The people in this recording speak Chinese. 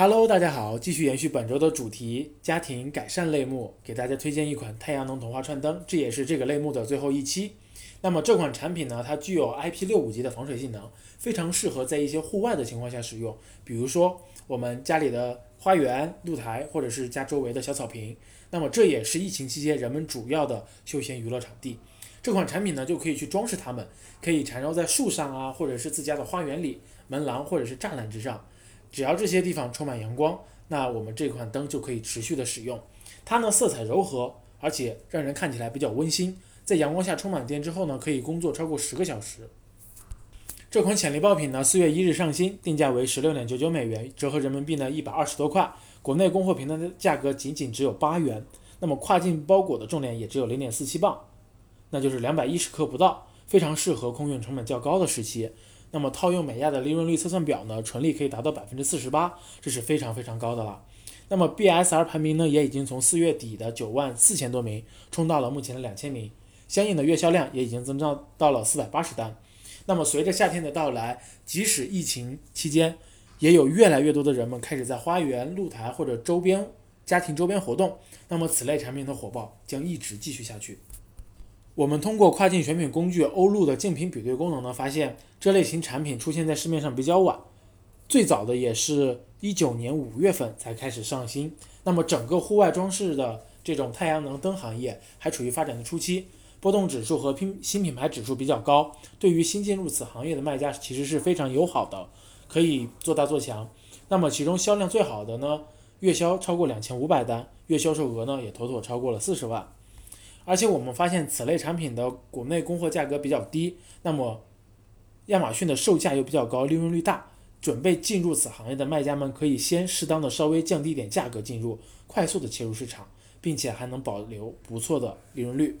Hello，大家好，继续延续本周的主题，家庭改善类目，给大家推荐一款太阳能童话串灯，这也是这个类目的最后一期。那么这款产品呢，它具有 IP65 级的防水性能，非常适合在一些户外的情况下使用，比如说我们家里的花园、露台，或者是家周围的小草坪。那么这也是疫情期间人们主要的休闲娱乐场地。这款产品呢，就可以去装饰它们，可以缠绕在树上啊，或者是自家的花园里、门廊或者是栅栏之上。只要这些地方充满阳光，那我们这款灯就可以持续的使用。它呢色彩柔和，而且让人看起来比较温馨。在阳光下充满电之后呢，可以工作超过十个小时。这款潜力爆品呢，四月一日上新，定价为十六点九九美元，折合人民币呢一百二十多块。国内供货平台的价格仅仅只有八元。那么跨境包裹的重量也只有零点四七磅，那就是两百一十克不到，非常适合空运成本较高的时期。那么套用美亚的利润率测算表呢，纯利可以达到百分之四十八，这是非常非常高的了。那么 BSR 排名呢，也已经从四月底的九万四千多名冲到了目前的两千名，相应的月销量也已经增长到了四百八十单。那么随着夏天的到来，即使疫情期间，也有越来越多的人们开始在花园、露台或者周边家庭周边活动，那么此类产品的火爆将一直继续下去。我们通过跨境选品工具欧路的竞品比对功能呢，发现这类型产品出现在市面上比较晚，最早的也是一九年五月份才开始上新。那么整个户外装饰的这种太阳能灯行业还处于发展的初期，波动指数和拼新品牌指数比较高，对于新进入此行业的卖家其实是非常友好的，可以做大做强。那么其中销量最好的呢，月销超过两千五百单，月销售额呢也妥妥超过了四十万。而且我们发现此类产品的国内供货价格比较低，那么亚马逊的售价又比较高，利润率大，准备进入此行业的卖家们可以先适当的稍微降低点价格进入，快速的切入市场，并且还能保留不错的利润率。